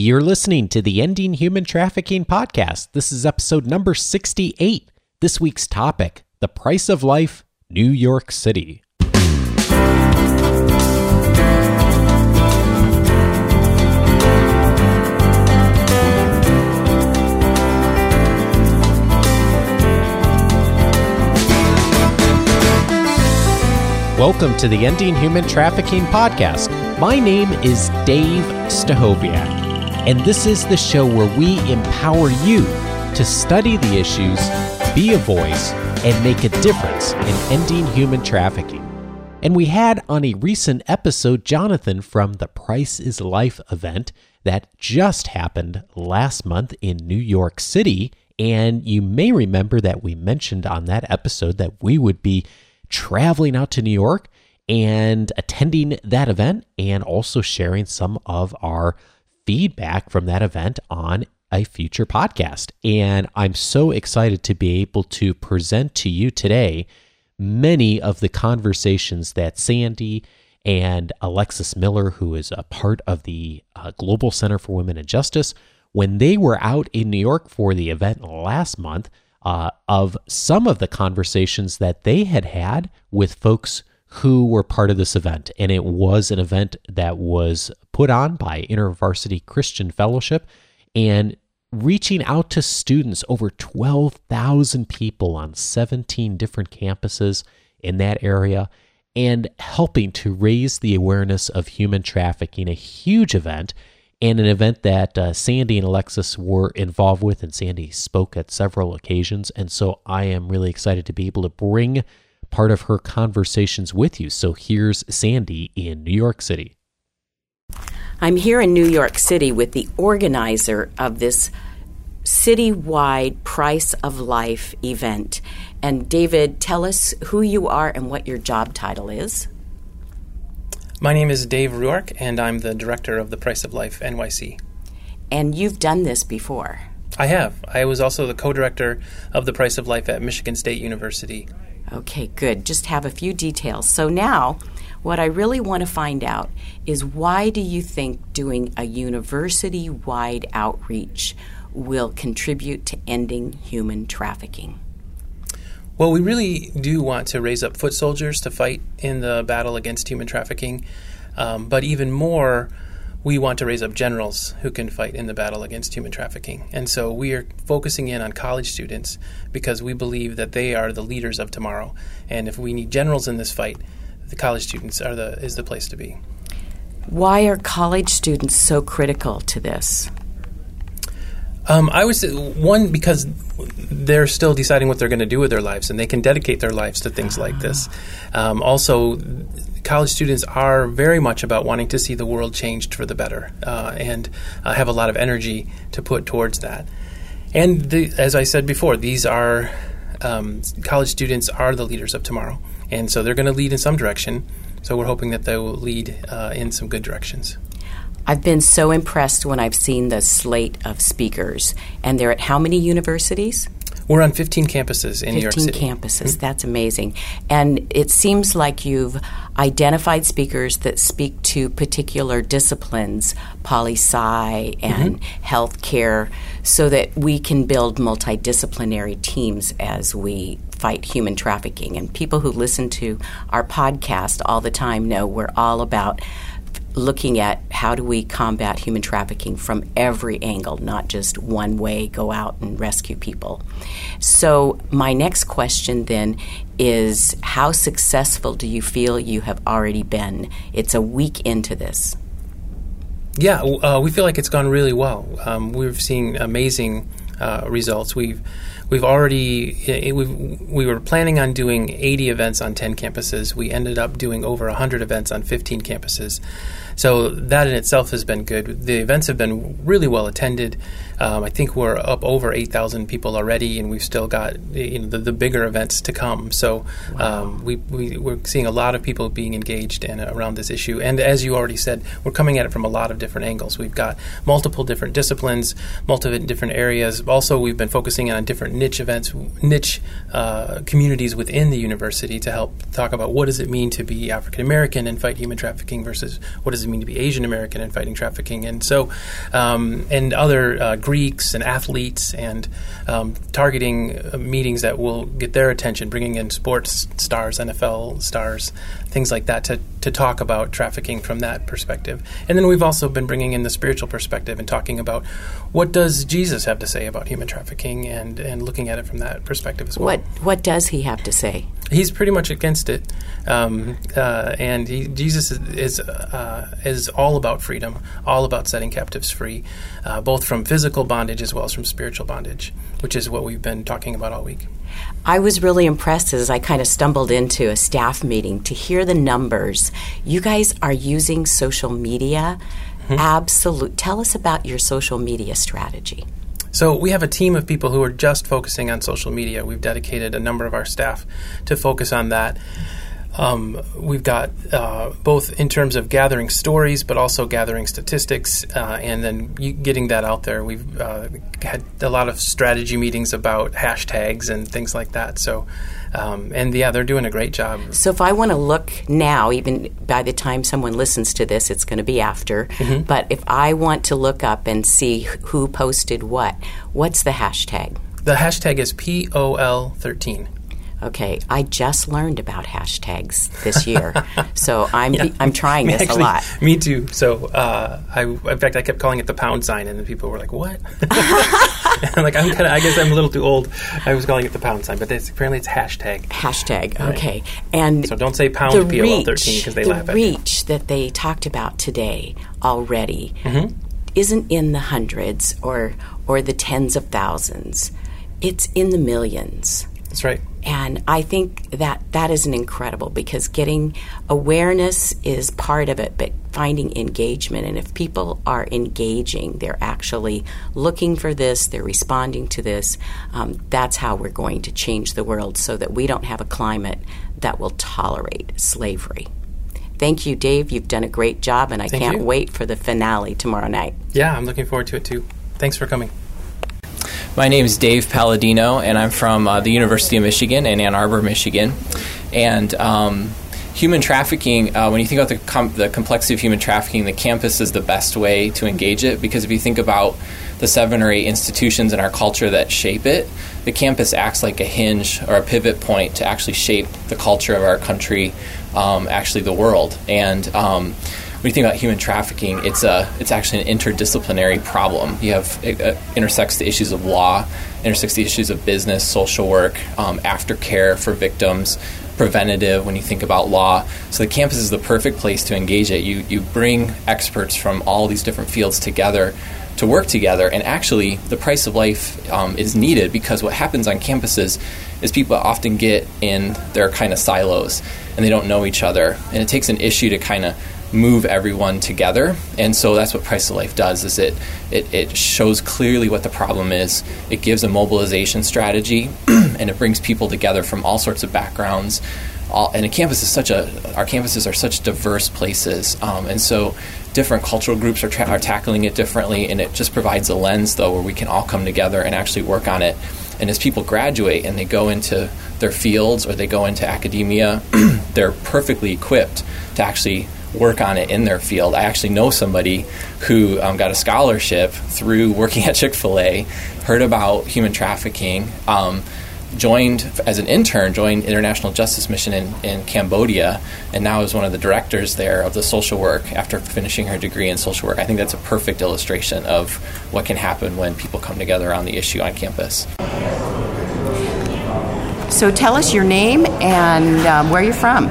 You're listening to the Ending Human Trafficking podcast. This is episode number 68. This week's topic The Price of Life, New York City. Welcome to the Ending Human Trafficking podcast. My name is Dave Stachowiak, and this is the show where we empower you to study the issues, be a voice, and make a difference in ending human trafficking. And we had on a recent episode Jonathan from the Price is Life event that just happened last month in New York City. And you may remember that we mentioned on that episode that we would be traveling out to New York and attending that event and also sharing some of our feedback from that event on a future podcast. And I'm so excited to be able to present to you today many of the conversations that Sandie and Alexis Miller, who is a part of the uh, Global Center for Women and Justice, when they were out in New York for the event last month, uh, of some of the conversations that they had had with folks who were part of this event. And it was an event that was put on by InterVarsity Christian Fellowship and reaching out to students, over 12,000 people on 17 different campuses in that area, and helping to raise the awareness of human trafficking, a huge event and an event that uh, Sandie and Alexis were involved with, and Sandie spoke at several occasions. And so I am really excited to be able to bring part of her conversations with you. So here's Sandie in New York City. I'm here in New York City with the organizer of this citywide Price of Life event. And David, tell us who you are and what your job title is. My name is Dave Ruark, and I'm the director of the Price of Life NYC. And you've done this before. I have. I was also the co director of the Price of Life at Michigan State University. Okay, good. Just have a few details. So now, what I really want to find out is why do you think doing a university wide outreach will contribute to ending human trafficking? Well, we really do want to raise up foot soldiers to fight in the battle against human trafficking. Um, but even more, we want to raise up generals who can fight in the battle against human trafficking. And so we are focusing in on college students because we believe that they are the leaders of tomorrow. And if we need generals in this fight, the college students are the is the place to be. Why are college students so critical to this? Um, I was one because they're still deciding what they're going to do with their lives, and they can dedicate their lives to things like this. Um, also, college students are very much about wanting to see the world changed for the better, uh, and uh, have a lot of energy to put towards that. And the, as I said before, these are um, college students are the leaders of tomorrow, and so they're going to lead in some direction. So we're hoping that they will lead uh, in some good directions. I've been so impressed when I've seen the slate of speakers, and they're at how many universities? We're on 15 campuses in New York City. 15 campuses. Mm-hmm. That's amazing. And it seems like you've identified speakers that speak to particular disciplines, poli sci and mm-hmm. healthcare, so that we can build multidisciplinary teams as we fight human trafficking. And people who listen to our podcast all the time know we're all about looking at how do we combat human trafficking from every angle, not just one way, go out and rescue people. So, my next question then is how successful do you feel you have already been? It's a week into this. Yeah, uh, we feel like it's gone really well. Um, we've seen amazing uh, results. We've we've already eh, we've, we were planning on doing 80 events on 10 campuses. We ended up doing over 100 events on 15 campuses. So that in itself has been good. The events have been really well attended. Um, I think we're up over 8,000 people already, and we've still got you know, the, the bigger events to come. So wow. um, we, we, are seeing a lot of people being engaged in, around this issue. And as you already said, we're coming at it from a lot of different angles. We've got multiple different disciplines, multiple different areas. Also, we've been focusing on different niche events, niche uh, communities within the university to help talk about what does it mean to be African American and fight human trafficking versus what does it mean to be Asian American and fighting trafficking, and so um, and other uh, Greeks and athletes and um, targeting uh, meetings that will get their attention, bringing in sports stars, NFL stars, things like that to to talk about trafficking from that perspective, and then we've also been bringing in the spiritual perspective and talking about what does Jesus have to say about human trafficking and, and looking at it from that perspective as well. What what does he have to say? He's pretty much against it, um, uh, and he, Jesus is is, uh, is, all about freedom, all about setting captives free, uh, both from physical bondage as well as from spiritual bondage, which is what we've been talking about all week. I was really impressed as I kind of stumbled into a staff meeting to hear the numbers. You guys are using social media Mm-hmm. Absolute. Tell us about your social media strategy. So we have a team of people who are just focusing on social media. We've dedicated a number of our staff to focus on that. Um, we've got uh, both in terms of gathering stories, but also gathering statistics, uh, and then getting that out there. We've uh, had a lot of strategy meetings about hashtags and things like that. So um, and yeah, they're doing a great job. So if I want to look now, even by the time someone listens to this, it's going to be after. Mm-hmm. But if I want to look up and see who posted what, what's the hashtag? The hashtag is POL13. Okay, I just learned about hashtags this year, so I'm yeah. I'm trying this Actually, a lot. Me too. So, uh, I in fact I kept calling it the pound sign, and then people were like, "What?" like I'm kind of I guess I'm a little too old. I was calling it the pound sign, but it's, apparently it's hashtag. Hashtag. Right. Okay, and so don't say pound POL thirteen because they the laugh at reach that they talked about today already mm-hmm. isn't in the hundreds or or the tens of thousands. It's in the millions. That's right. And I think that that is an incredible because getting awareness is part of it, but finding engagement. And if people are engaging, they're actually looking for this, they're responding to this, um, that's how we're going to change the world so that we don't have a climate that will tolerate slavery. Thank you, Dave. You've done a great job, and I Thank can't you. wait for the finale tomorrow night. Yeah, I'm looking forward to it too. Thanks for coming. My name is Dave Palladino, and I'm from uh, the University of Michigan in Ann Arbor, Michigan. And um, human trafficking, uh, when you think about the, com- the complexity of human trafficking, the campus is the best way to engage it because if you think about the seven or eight institutions in our culture that shape it, the campus acts like a hinge or a pivot point to actually shape the culture of our country, um, actually the world. And um, when you think about human trafficking, it's a it's actually an interdisciplinary problem. You have it, uh, intersects the issues of law, intersects the issues of business, social work, um, aftercare for victims, preventative. When you think about law, so the campus is the perfect place to engage it. You you bring experts from all these different fields together to work together. And actually, the price of life um, is needed because what happens on campuses is people often get in their kind of silos and they don't know each other, and it takes an issue to kind of move everyone together. And so that's what Price of Life does is it, it, it shows clearly what the problem is. It gives a mobilization strategy and it brings people together from all sorts of backgrounds. All, and a campus is such a our campuses are such diverse places, um, and so different cultural groups are, tra- are tackling it differently, and it just provides a lens though where we can all come together and actually work on it. And as people graduate and they go into their fields or they go into academia, they're perfectly equipped to actually work on it in their field. I actually know somebody who um, got a scholarship through working at Chick fil A, heard about human trafficking, um, joined as an intern, joined International Justice Mission in, in Cambodia, and now is one of the directors there of the social work after finishing her degree in social work. I think that's a perfect illustration of what can happen when people come together on the issue on campus. So tell us your name and um, where you're from.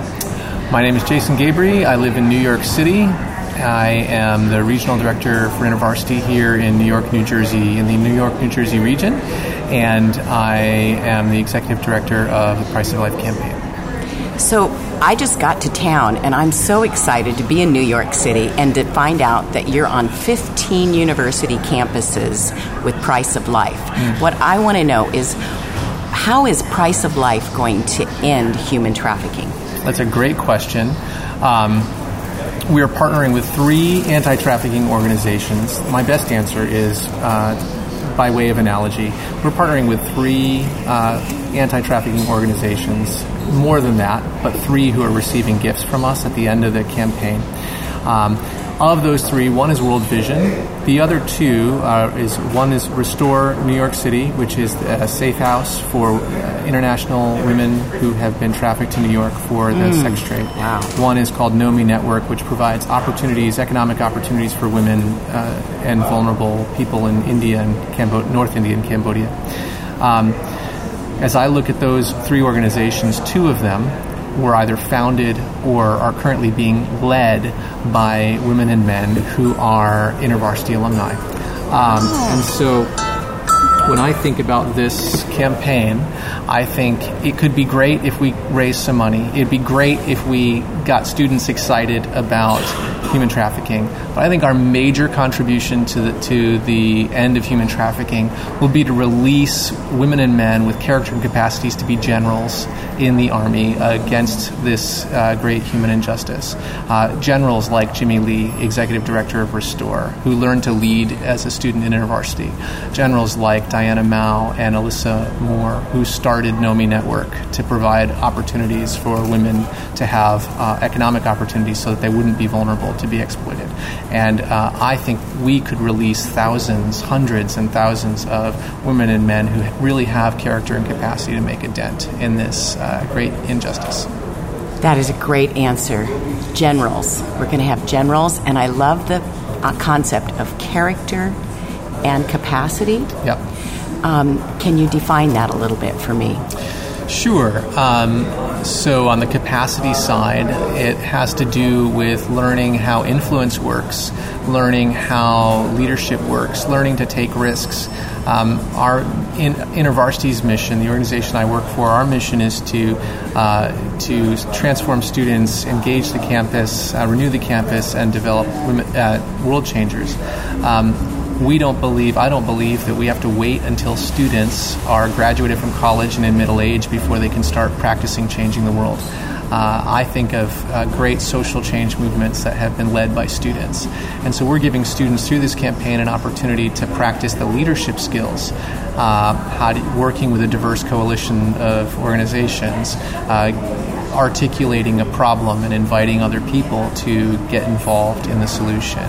My name is Jason Gaboury. I live in New York City. I am the regional director for InterVarsity here in New York, New Jersey, in the New York, New Jersey region, and I am the executive director of the Price of Life campaign. So I just got to town and I'm so excited to be in New York City and to find out that you're on 15 university campuses with Price of Life. Mm. What I want to know is how is Price of Life going to end human trafficking? That's a great question. Um, we are partnering with three anti trafficking organizations. My best answer is uh, by way of analogy, we're partnering with three uh, anti trafficking organizations, more than that, but three who are receiving gifts from us at the end of the campaign. Um, of those three, one is World Vision. The other two uh, is one is Restore New York City, which is a safe house for uh, international women who have been trafficked to New York for the Mm. sex trade. Wow. One is called Nomi Network, which provides opportunities, economic opportunities for women uh, and vulnerable people in India and Cambo- North India and Cambodia. Um, as I look at those three organizations, two of them were either founded or are currently being led by women and men who are InterVarsity alumni. Um, and so when I think about this campaign, I think it could be great if we raise some money. It'd be great if we got students excited about human trafficking. But I think our major contribution to the, to the end of human trafficking will be to release women and men with character and capacities to be generals in the army against this uh, great human injustice. Uh, generals like Jimmy Lee, executive director of Restore, who learned to lead as a student in InterVarsity. Generals like Diana Mao and Alyssa Moore, who started Nomi Network to provide opportunities for women to have uh, economic opportunities so that they wouldn't be vulnerable to be exploited. And uh, I think we could release thousands, hundreds, and thousands of women and men who really have character and capacity to make a dent in this uh, great injustice. That is a great answer. Generals. We're going to have generals, and I love the uh, concept of character and capacity. Yep. Um, can you define that a little bit for me? Sure. Um, so, on the capacity side, it has to do with learning how influence works, learning how leadership works, learning to take risks. Um, our in, InterVarsity's mission, the organization I work for, our mission is to uh, to transform students, engage the campus, uh, renew the campus, and develop uh, world changers. Um, we don't believe, I don't believe that we have to wait until students are graduated from college and in middle age before they can start practicing changing the world. Uh, I think of uh, great social change movements that have been led by students. And so we're giving students through this campaign an opportunity to practice the leadership skills, uh, how to, working with a diverse coalition of organizations, uh, articulating a problem and inviting other people to get involved in the solution,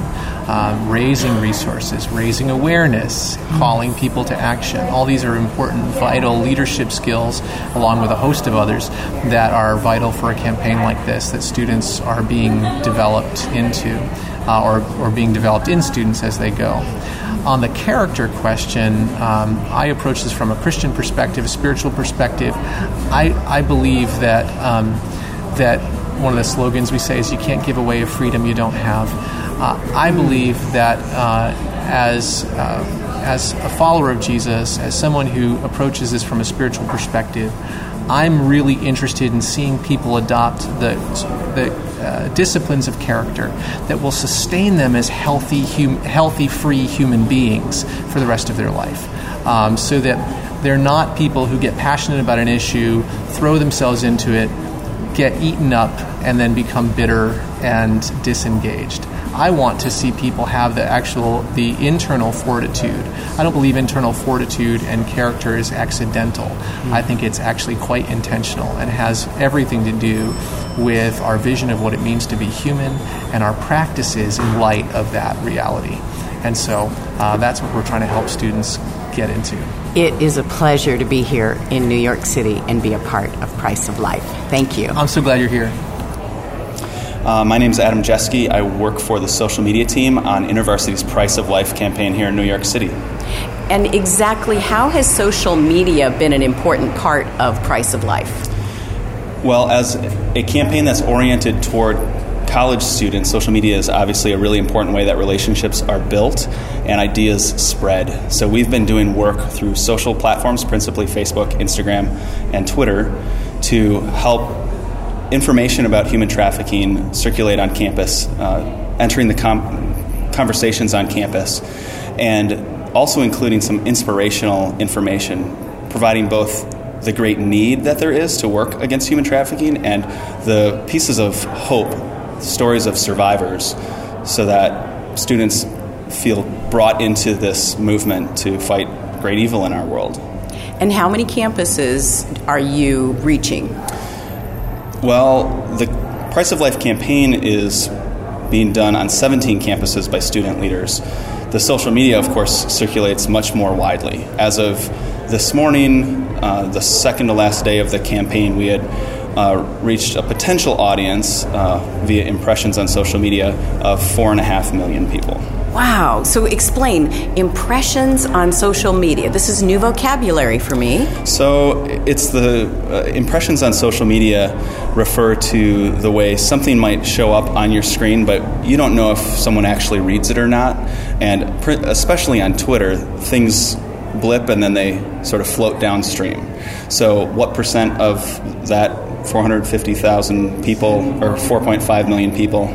um, raising resources, raising awareness, calling people to action. All these are important, vital leadership skills, along with a host of others, that are vital for a campaign like this that students are being developed into uh, or, or being developed in students as they go. On the character question, um, I approach this from a Christian perspective, a spiritual perspective. I, I believe that um, that one of the slogans we say is "You can't give away a freedom you don't have." Uh, I believe that uh, as uh, as a follower of Jesus, as someone who approaches this from a spiritual perspective, I'm really interested in seeing people adopt the the uh, disciplines of character that will sustain them as healthy, hum- healthy, free human beings for the rest of their life, um, so that they're not people who get passionate about an issue, throw themselves into it, get eaten up, and then become bitter and disengaged. I want to see people have the actual the internal fortitude. I don't believe internal fortitude and character is accidental. I think it's actually quite intentional and has everything to do with our vision of what it means to be human and our practices in light of that reality. And so uh, that's what we're trying to help students get into. It is a pleasure to be here in New York City and be a part of Price of Life. Thank you. I'm so glad you're here. Uh, my name is Adam Jeske. I work for the social media team on InterVarsity's Price of Life campaign here in New York City. And exactly how has social media been an important part of Price of Life? Well, as a campaign that's oriented toward college students, social media is obviously a really important way that relationships are built and ideas spread. So we've been doing work through social platforms, principally Facebook, Instagram, and Twitter, to help information about human trafficking circulate on campus, uh, entering the com- conversations on campus, and also including some inspirational information, providing both the great need that there is to work against human trafficking and the pieces of hope, stories of survivors, so that students feel brought into this movement to fight great evil in our world. And how many campuses are you reaching? Well, the Price of Life campaign is being done on 17 campuses by student leaders. The social media, of course, circulates much more widely. As of this morning, uh, the second to last day of the campaign, we had uh, reached a potential audience uh, via impressions on social media of four and a half million people. Wow. So explain impressions on social media. This is new vocabulary for me. So it's the uh, impressions on social media refer to the way something might show up on your screen, but you don't know if someone actually reads it or not. And pr- especially on Twitter, things blip and then they sort of float downstream. So, what percent of that 450,000 people or 4.5 million people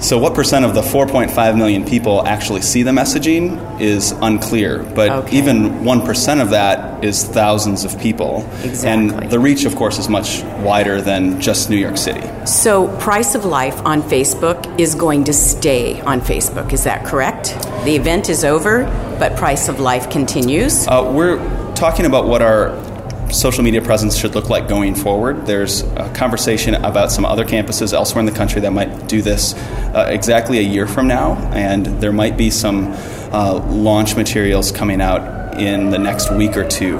so, what percent of the 4.5 million people actually see the messaging is unclear, but Okay. even 1% of that is thousands of people. Exactly. And the reach, of course, is much wider than just New York City. So, Price of Life on Facebook is going to stay on Facebook. Is that correct? The event is over, but Price of Life continues. Uh, we're talking about what our social media presence should look like going forward. There's a conversation about some other campuses elsewhere in the country that might do this uh, exactly a year from now, and there might be some uh, launch materials coming out in the next week or two.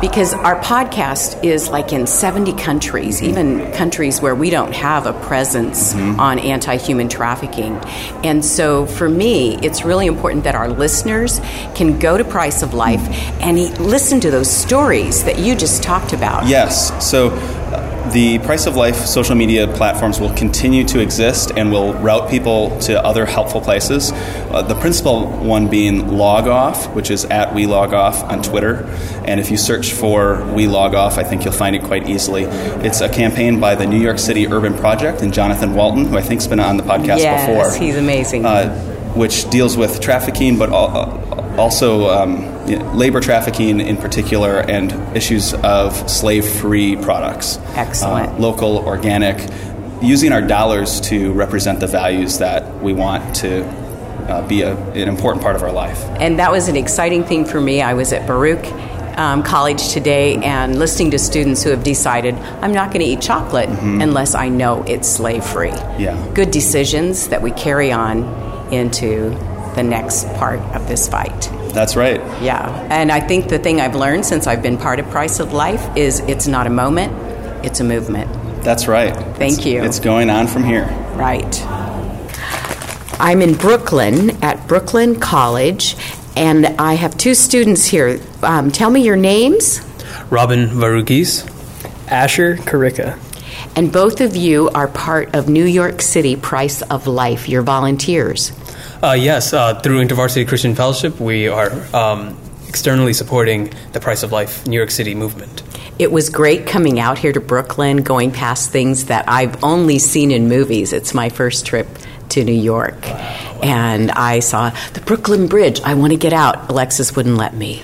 Because our podcast is like in 70 countries, mm-hmm. even countries where we don't have a presence mm-hmm. on anti human trafficking. And so for me, it's really important that our listeners can go to Price of Life mm-hmm. and listen to those stories that you just talked about. Yes. So the Price of Life social media platforms will continue to exist and will route people to other helpful places. Uh, the principal one being Log Off, which is at We Log Off on Twitter. And if you search for We Log Off, I think you'll find it quite easily. It's a campaign by the New York City Urban Project and Jonathan Walton, who I think's been on the podcast Yes, before. he's amazing. Uh, which deals with trafficking, but all, uh, also um, you know, labor trafficking in particular, and issues of slave-free products. Excellent. Uh, local, organic, using our dollars to represent the values that we want to uh, be a, an important part of our life. And that was an exciting thing for me. I was at Baruch um, College today and listening to students who have decided I'm not going to eat chocolate unless I know it's slave free. Yeah. Good decisions that we carry on into the next part of this fight. That's right. Yeah. And I think the thing I've learned since I've been part of Price of Life is it's not a moment, it's a movement. That's right. Thank It's- you. It's going on from here. Right. I'm in Brooklyn at Brooklyn College, and I have two students here. Um, tell me your names. Robin Varugis, Asher Karika. And both of you are part of New York City Price of Life. You're volunteers. Uh, yes, uh, through InterVarsity Christian Fellowship, we are um, externally supporting the Price of Life New York City movement. It was great coming out here to Brooklyn, going past things that I've only seen in movies. It's my first trip to New York. And I saw the Brooklyn Bridge. I want to get out. Alexis wouldn't let me.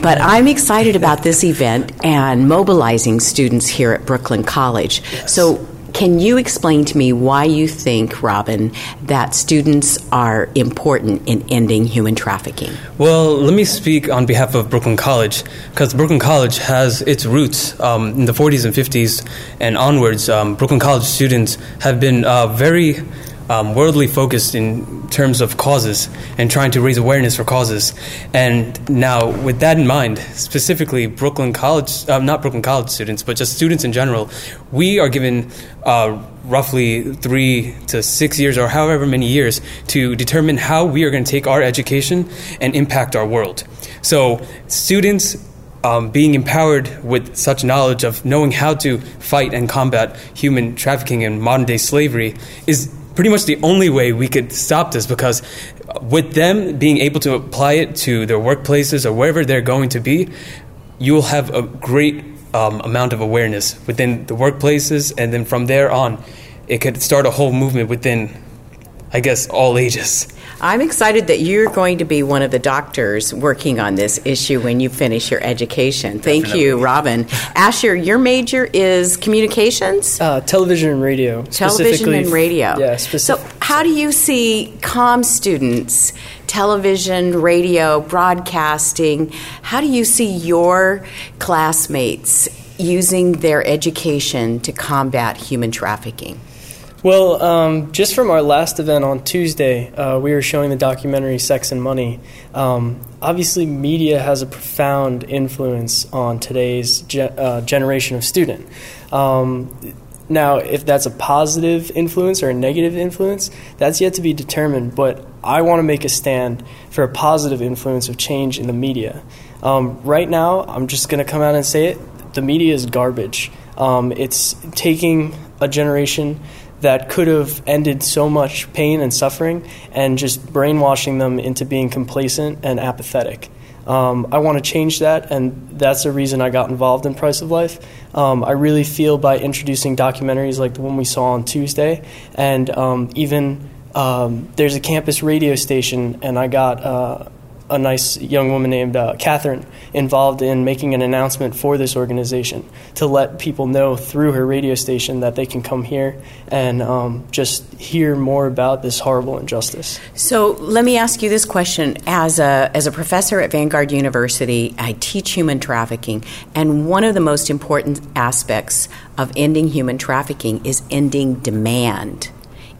But I'm excited about this event and mobilizing students here at Brooklyn College. So, can you explain to me why you think, Robin, that students are important in ending human trafficking? Well, let me speak on behalf of Brooklyn College, because Brooklyn College has its roots um, in the 40s and 50s and onwards. Um, Brooklyn College students have been uh, very um, worldly focused in terms of causes and trying to raise awareness for causes. And now, with that in mind, specifically Brooklyn College, uh, not Brooklyn College students, but just students in general, we are given uh, roughly three to six years or however many years to determine how we are going to take our education and impact our world. So, students um, being empowered with such knowledge of knowing how to fight and combat human trafficking and modern day slavery is pretty much the only way we could stop this because with them being able to apply it to their workplaces or wherever they're going to be, you will have a great um, amount of awareness within the workplaces, and then from there on, it could start a whole movement within, I guess, all ages. I'm excited that you're going to be one of the doctors working on this issue when you finish your education. Thank Definitely. you, Robin. Asher, your major is communications? Uh, television and radio. Television and radio. Yeah, So, how do you see com students, television, radio, broadcasting? How do you see your classmates using their education to combat human trafficking? Well, um, just from our last event on Tuesday, uh, we were showing the documentary Sex and Money. Um, obviously, media has a profound influence on today's ge- uh, generation of student. Um, now, if that's a positive influence or a negative influence, that's yet to be determined, but I want to make a stand for a positive influence of change in the media. Um, right now, I'm just going to come out and say it the media is garbage. Um, it's taking a generation that could have ended so much pain and suffering and just brainwashing them into being complacent and apathetic. Um, I want to change that, and that's the reason I got involved in Price of Life. Um, I really feel by introducing documentaries like the one we saw on Tuesday, and um, even um, there's a campus radio station, and I got uh, a nice young woman named uh, Catherine involved in making an announcement for this organization to let people know through her radio station that they can come here and um, just hear more about this horrible injustice. So let me ask you this question: as a as a professor at Vanguard University, I teach human trafficking, and one of the most important aspects of ending human trafficking is ending demand,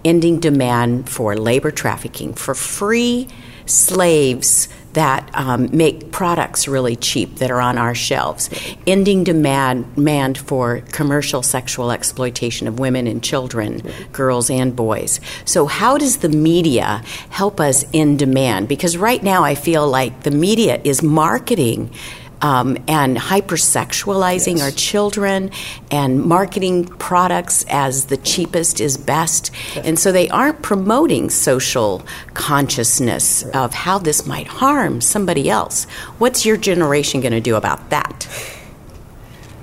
ending demand for labor trafficking, for free slaves that um, make products really cheap that are on our shelves, ending demand, demand for commercial sexual exploitation of women and children, girls and boys. So, how does the media help us in demand? Because right now I feel like the media is marketing. Um, and hypersexualizing our children and marketing products as the cheapest is best. And so they aren't promoting social consciousness of how this might harm somebody else. What's your generation going to do about that?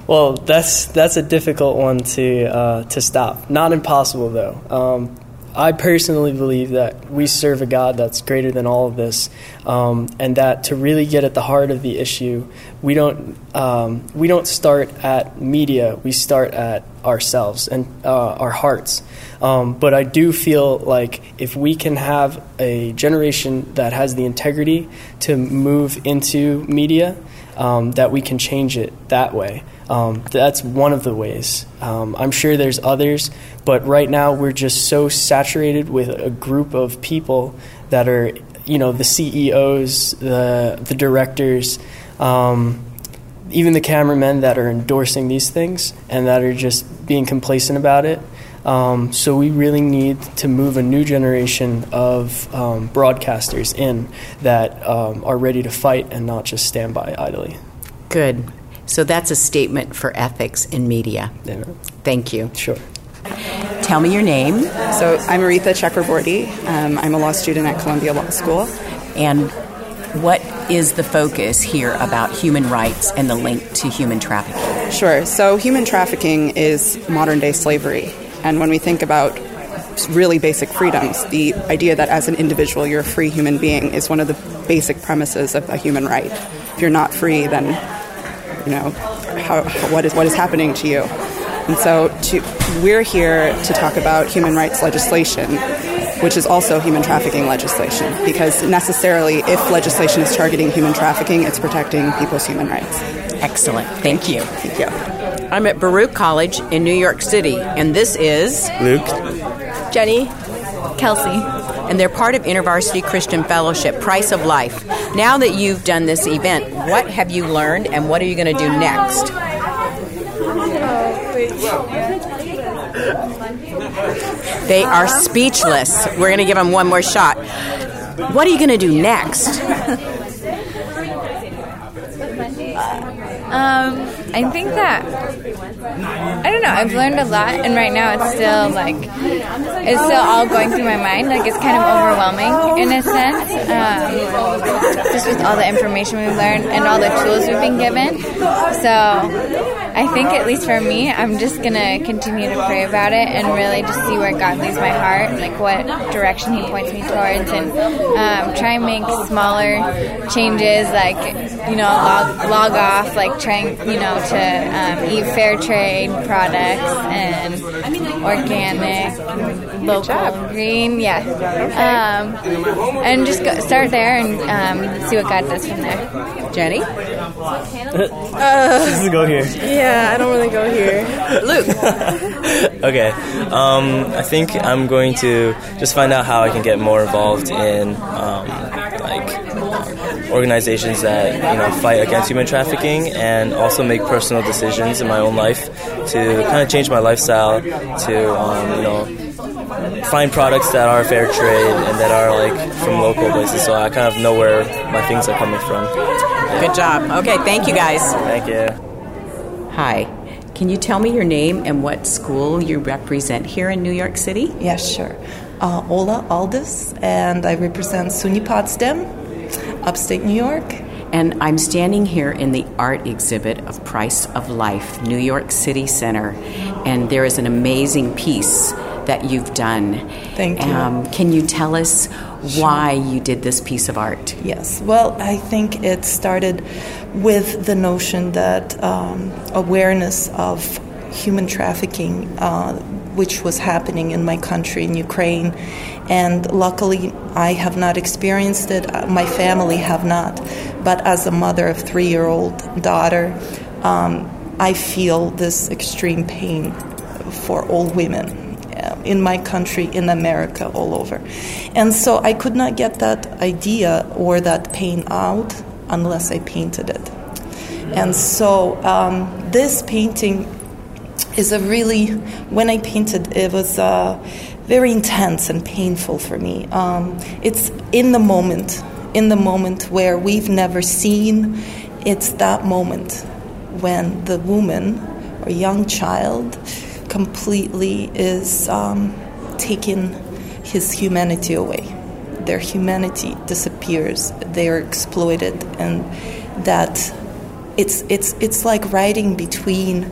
Well, that's that's a difficult one to uh, to stop. Not impossible though. Um, I personally believe that we serve a God that's greater than all of this, um, and that to really get at the heart of the issue, we don't um, we don't start at media. We start at ourselves and uh, our hearts. Um, but I do feel like if we can have a generation that has the integrity to move into media, um, that we can change it that way. Um, that's one of the ways. Um, I'm sure there's others, but right now we're just so saturated with a group of people that are, you know, the CEOs, the the directors, um, even the cameramen that are endorsing these things and that are just being complacent about it. Um, so we really need to move a new generation of um, broadcasters in that um, are ready to fight and not just stand by idly. Good. So that's a statement for ethics in media. Yeah. Thank you. Sure. Tell me your name So I'm Aretha Chakraborty. Um, I'm a law student at Columbia Law School. and what is the focus here about human rights and the link to human trafficking? Sure. So human trafficking is modern day slavery. And when we think about really basic freedoms, the idea that as an individual you're a free human being is one of the basic premises of a human right. If you're not free, then you know how, what is what is happening to you. And so to, we're here to talk about human rights legislation, which is also human trafficking legislation, because necessarily if legislation is targeting human trafficking, it's protecting people's human rights. Excellent. Thank you. Thank you. I'm at Baruch College in New York City, and this is Luke. Jenny. Kelsey. And they're part of InterVarsity Christian Fellowship, Price of Life. Now that you've done this event, what have you learned and what are you going to do next? They are speechless. We're going to give them one more shot. What are you going to do next? Um, I think that I don't know. I've learned a lot, and right now it's still like it's still all going through my mind. Like it's kind of overwhelming in a sense. Um, just with all the information we've learned and all the tools we've been given. So I think, at least for me, I'm just to continue to pray about it and really just see where God leads my heart, like what direction He points me towards, and um, try and make smaller changes, like, you know, log, log off, like trying, you know, to um, eat fair trade products and organic, local, green, yeah. Um, and just go, start there and um, see what God does from there. Jenny? Uh, Just go here. yeah, I don't really go here. Luke. Okay. Um, I think I'm going to just find out how I can get more involved in um, like organizations that you know fight against human trafficking, and also make personal decisions in my own life to kind of change my lifestyle to um, you know find products that are fair trade and that are like from local places, so I kind of know where my things are coming from. Good job. Okay, thank you guys. Thank you. Hi. Can you tell me your name and what school you represent here in New York City? Yes, sure. Uh, Ola Aldous, and I represent SUNY Potsdam, upstate New York. And I'm standing here in the art exhibit of Price of Life, New York City Center, and there is an amazing piece that you've done. Thank you. Um, can you tell us why you did this piece of art? Yes, well, I think it started with the notion that um, awareness of human trafficking, uh, which was happening in my country, in Ukraine, and luckily I have not experienced it. uh, My family have not, but as a mother of three-year-old daughter, um, I feel this extreme pain for all women uh, in my country, in America, all over. And so I could not get that idea or that pain out unless I painted it. And so um, this painting is a really, when I painted, it was uh, very intense and painful for me. Um, it's in the moment, in the moment where we've never seen. It's that moment when the woman or young child completely is um, taking his humanity away. Their humanity disappears. They are exploited, and that it's it's it's like riding between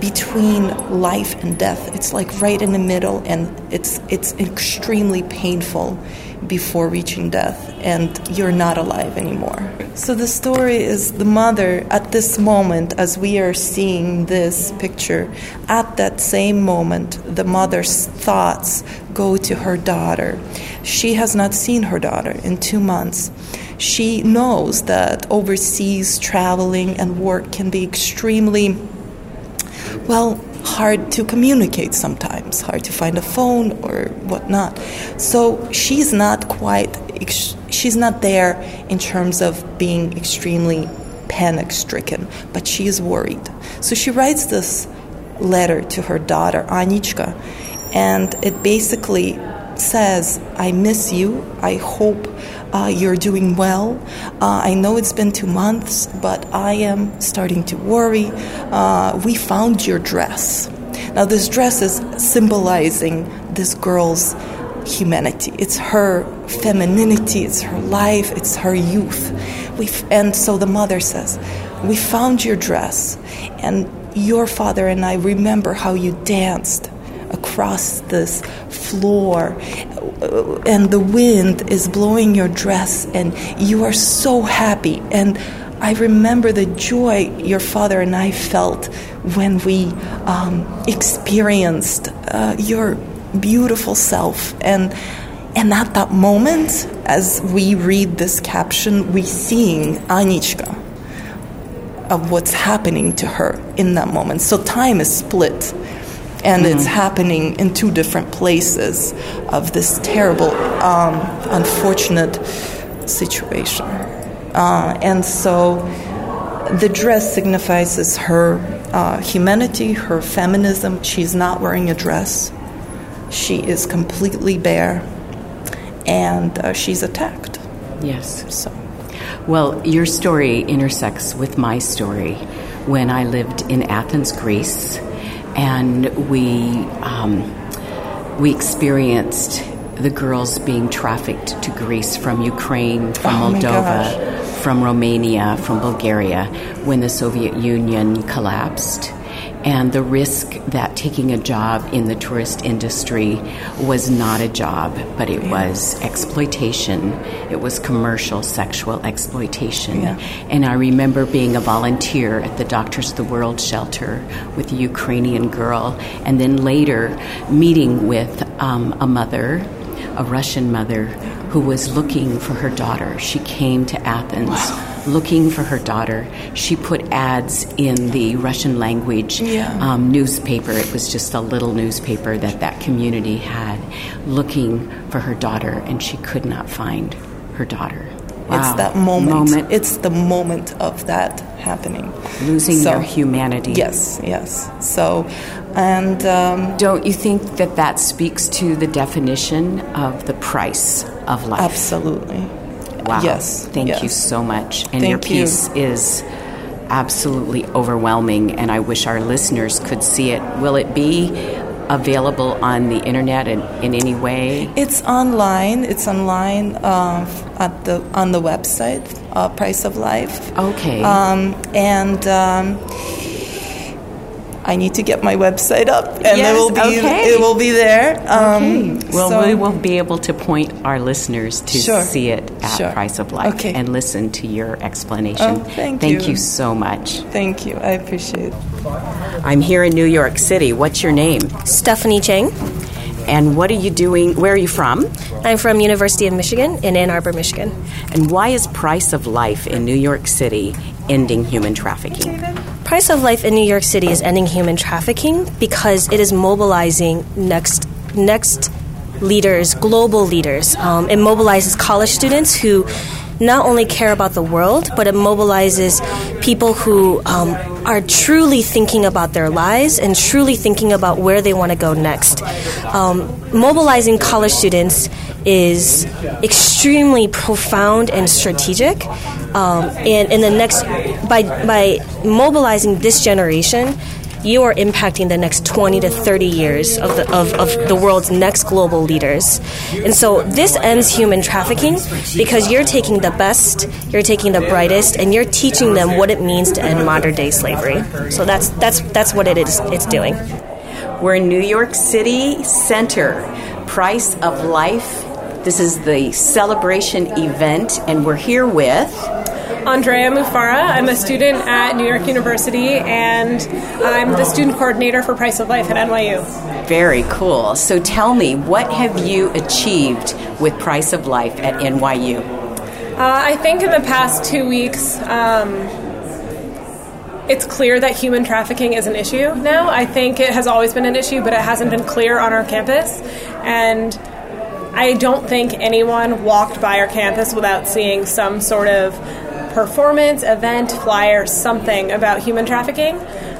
between life and death. It's like right in the middle, and it's it's extremely painful before reaching death, and you're not alive anymore. So the story is the mother at this moment, as we are seeing this picture, at that same moment, the mother's thoughts go to her daughter. She has not seen her daughter in two months. She knows that overseas traveling and work can be extremely well, hard to communicate sometimes, hard to find a phone or whatnot. So she's not quite, she's not there in terms of being extremely panic stricken, but she is worried. So she writes this letter to her daughter, Anichka, and it basically says, I miss you. I hope uh, you're doing well. Uh, I know it's been two months, but I am starting to worry. Uh, we found your dress. Now, this dress is symbolizing this girl's humanity. It's her femininity, it's her life, it's her youth. we and so the mother says, We found your dress, and your father and I remember how you danced across this floor and the wind is blowing your dress and you are so happy. And I remember the joy your father and I felt when we um, experienced uh, your beautiful self. And and at that moment as we read this caption we seeing Anichka of what's happening to her in that moment. So time is split and mm-hmm. it's happening in two different places of this terrible, um, unfortunate situation. Uh, and so the dress signifies her uh, humanity, her feminism. She's not wearing a dress, she is completely bare, and uh, she's attacked. Yes. So. Well, your story intersects with my story when I lived in Athens, Greece and we um, we experienced the girls being trafficked to Greece from Ukraine, from Oh, Moldova, from Romania, from Bulgaria when the Soviet Union collapsed. And the risk that taking a job in the tourist industry was not a job, but it was exploitation. It was commercial sexual exploitation. Yeah. And I remember being a volunteer at the Doctors of the World shelter with a Ukrainian girl, and then later meeting with um, a mother, a Russian mother, who was looking for her daughter. She came to Athens looking for her daughter. She put ads in the Russian language Yeah. um, newspaper. It was just a little newspaper that that community had, looking for her daughter, and she could not find her daughter. Wow. It's that moment. Moment. It's the moment of that happening. losing So- their humanity. Yes, yes. So, and um, Don't you think that that speaks to the definition of the price of life? absolutely. Wow. Yes. Thank yes. you so much. And Thank your you. piece is absolutely overwhelming, and I wish our listeners could see it. Will it be available on the internet in, in any way? It's online. It's online uh, at the on the website, uh, Price of Life. Okay. Um, and um, I need to get my website up, and Yes, it will be okay. it will be there. Um, Okay. Well, so- we will be able to point our listeners to Sure. see it at Sure. Price of Life Okay. and listen to your explanation. Oh, thank Thank you. you so much. Thank you. I appreciate it. I'm here in New York City. What's your name? Stephanie Chang. And what are you doing? Where are you from? I'm from University of Michigan in Ann Arbor, Michigan. And why is Price of Life in New York City ending human trafficking? Price of Life in New York City is ending human trafficking because it is mobilizing next next leaders, global leaders. Um, it mobilizes college students who not only care about the world, but it mobilizes people who um, are truly thinking about their lives and truly thinking about where they want to go next. Um, mobilizing college students is extremely profound and strategic. Um, and in the next, by by mobilizing this generation, you are impacting the next 20 to 30 years of the, of, of the world's next global leaders. And so this ends human trafficking because you're taking the best, you're taking the brightest, and you're teaching them what it means to end modern day slavery. So that's, that's, that's what it is it's doing. We're in New York City Center, Price of Life. This is the celebration event, and we're here with. Andrea Mufara. I'm a student at New York University, and I'm the student coordinator for Price of Life at NYU. Very cool. So tell me, what have you achieved with Price of Life at NYU? Uh, I think in the past two weeks, um, it's clear that human trafficking is an issue now. I think it has always been an issue, but it hasn't been clear on our campus. And I don't think anyone walked by our campus without seeing some sort of performance, event, flyer, something about human trafficking.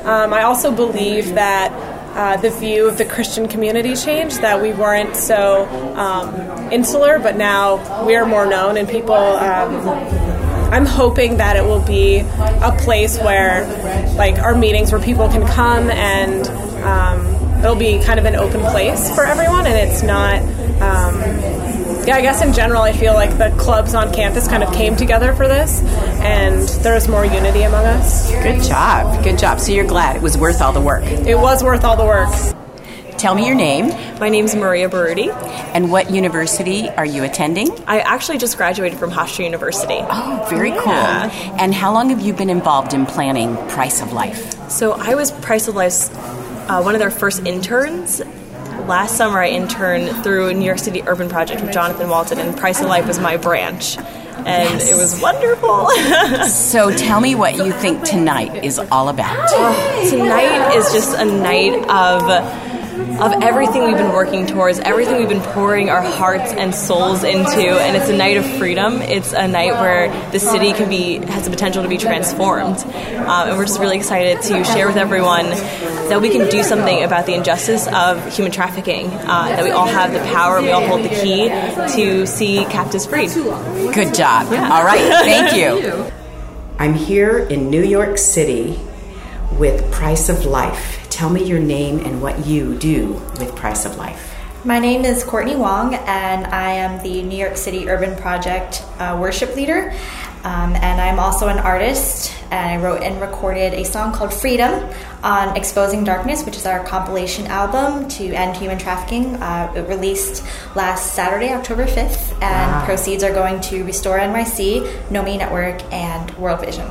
Um, I also believe that uh, the view of the Christian community changed, that we weren't so um, insular, but now we are more known and people. Um, I'm hoping that it will be a place where, like, our meetings where people can come and um, it'll be kind of an open place for everyone, and it's not. Um, yeah, I guess in general, I feel like the clubs on campus kind of came together for this, and there's more unity among us. Good job. Good job. So you're glad it was worth all the work. It was worth all the work. Tell me your name. My name's Maria Baruti. And what university are you attending? I actually just graduated from Hofstra University. Oh, very cool. And how long have you been involved in planning Price of Life? So I was Price of Life's uh, one of their first interns. Last summer, I interned through New York City Urban Project with Jonathan Walton, and Price of Life was my branch. And Yes. it was wonderful. So tell me what you think tonight is all about. Tonight is just a night of of everything we've been working towards, everything we've been pouring our hearts and souls into, and it's a night of freedom. It's a night where the city can be has the potential to be transformed, um, and we're just really excited to share with everyone that we can do something about the injustice of human trafficking. Uh, that we all have the power, we all hold the key to see captives freed. Good job. All right. Thank you. I'm here in New York City with Price of Life. Tell me your name and what you do with Price of Life. My name is Courtney Wong, and I am the New York City Urban Project uh, worship leader. Um, and I'm also an artist, and I wrote and recorded a song called Freedom on Exposing Darkness, which is our compilation album to end human trafficking. Uh, it released last Saturday, October 5th, and Wow. proceeds are going to Restore NYC, Nomi Network, and World Vision.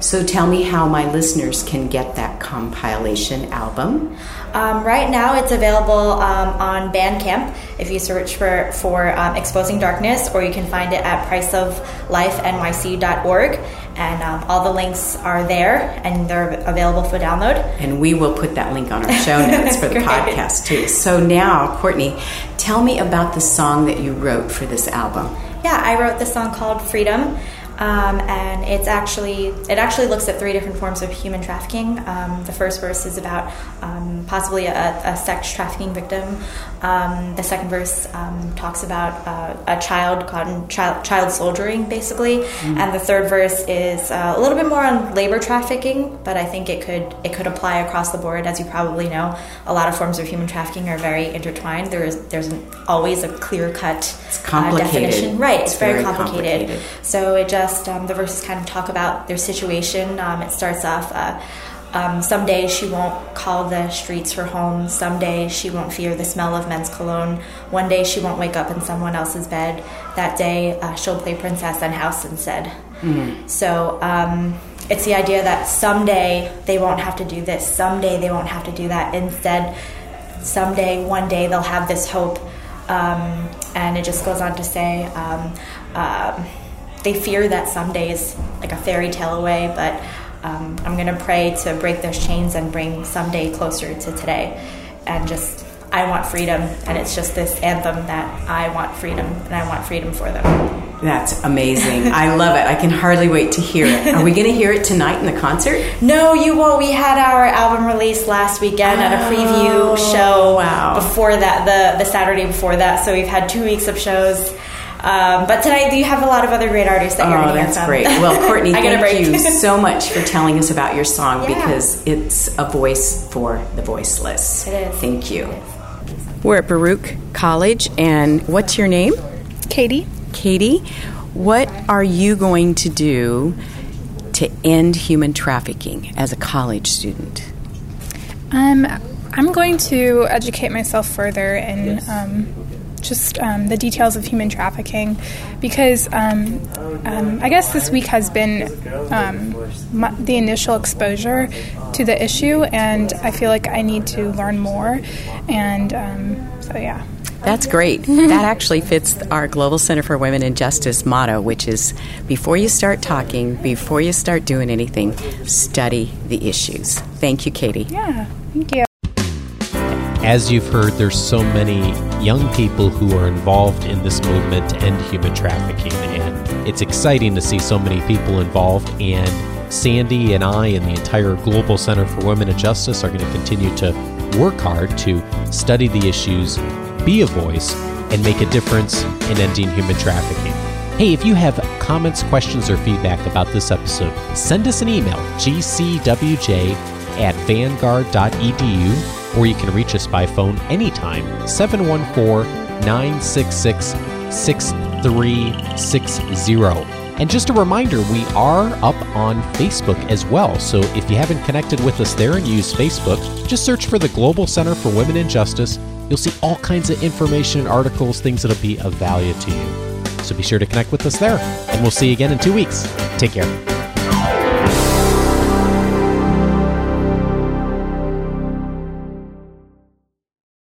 So tell me how my listeners can get that compilation album. Um, right now, it's available um, on Bandcamp if you search for for um, Exposing Darkness, or you can find it at priceoflifenyc.org. And um, all the links are there, and they're available for download. And we will put that link on our show notes for the podcast too. So now, Courtney, tell me about the song that you wrote for this album. Yeah, I wrote the song called Freedom. Um, and it's actually it actually looks at three different forms of human trafficking. Um, the first verse is about um, possibly a, a sex trafficking victim. Um, the second verse um, talks about uh, a child caught child, child soldiering, basically, and the third verse is uh, a little bit more on labor trafficking. But I think it could it could apply across the board, as you probably know. A lot of forms of human trafficking are very intertwined. There is there's an, always a clear cut complicated. definition, right? It's, It's very, very complicated. complicated. So it just um, the verses kind of talk about their situation. Um, it starts off. Uh, um, someday she won't call the streets her home. Some Someday she won't fear the smell of men's cologne. One day she won't wake up in someone else's bed. That day uh, she'll play princess and house instead. So um, it's the idea that someday they won't have to do this. Someday they won't have to do that. Instead, someday, one day, they'll have this hope. Um, and it just goes on to say um, um, they fear that someday is like a fairy tale away, but um, I'm going to pray to break those chains and bring someday closer to today. And just, I want freedom. And it's just this anthem that I want freedom and I want freedom for them. That's amazing. I love it. I can hardly wait to hear it. Are we going to hear it tonight in the concert? No, you won't. We had our album release last weekend at a preview show Oh, wow. before that, the, the Saturday before that. So we've had two weeks of shows. Um, but tonight you have a lot of other great artists that you're Oh, going to hear that's great. Well, Courtney, I get a thank break. you so much for telling us about your song Yeah. because it's a voice for the voiceless. It is. Thank you. We're at Baruch College, and what's your name? Katie. Katie, what are you going to do to end human trafficking as a college student? Um, I'm going to educate myself further in um, just um, the details of human trafficking because um, um, I guess this week has been um, my, the initial exposure to the issue, and I feel like I need to learn more. And um, so, yeah. That's great. that actually fits our Global Center for Women and Justice motto, which is before you start talking, before you start doing anything, study the issues. Thank you, Katie. Yeah, thank you. As you've heard, there's so many young people who are involved in this movement to end human trafficking, and it's exciting to see so many people involved. And Sandie and I and the entire Global Center for Women and Justice are going to continue to work hard to study the issues, be a voice, and make a difference in ending human trafficking. Hey, if you have comments, questions, or feedback about this episode, send us an email, gcwj at vanguard.edu, or you can reach us by phone anytime, 714 966 6360. And just a reminder, we are up on Facebook as well. So if you haven't connected with us there and use Facebook, just search for the Global Center for Women in Justice. You'll see all kinds of information, articles, things that'll be of value to you. So be sure to connect with us there. And we'll see you again in two weeks. Take care.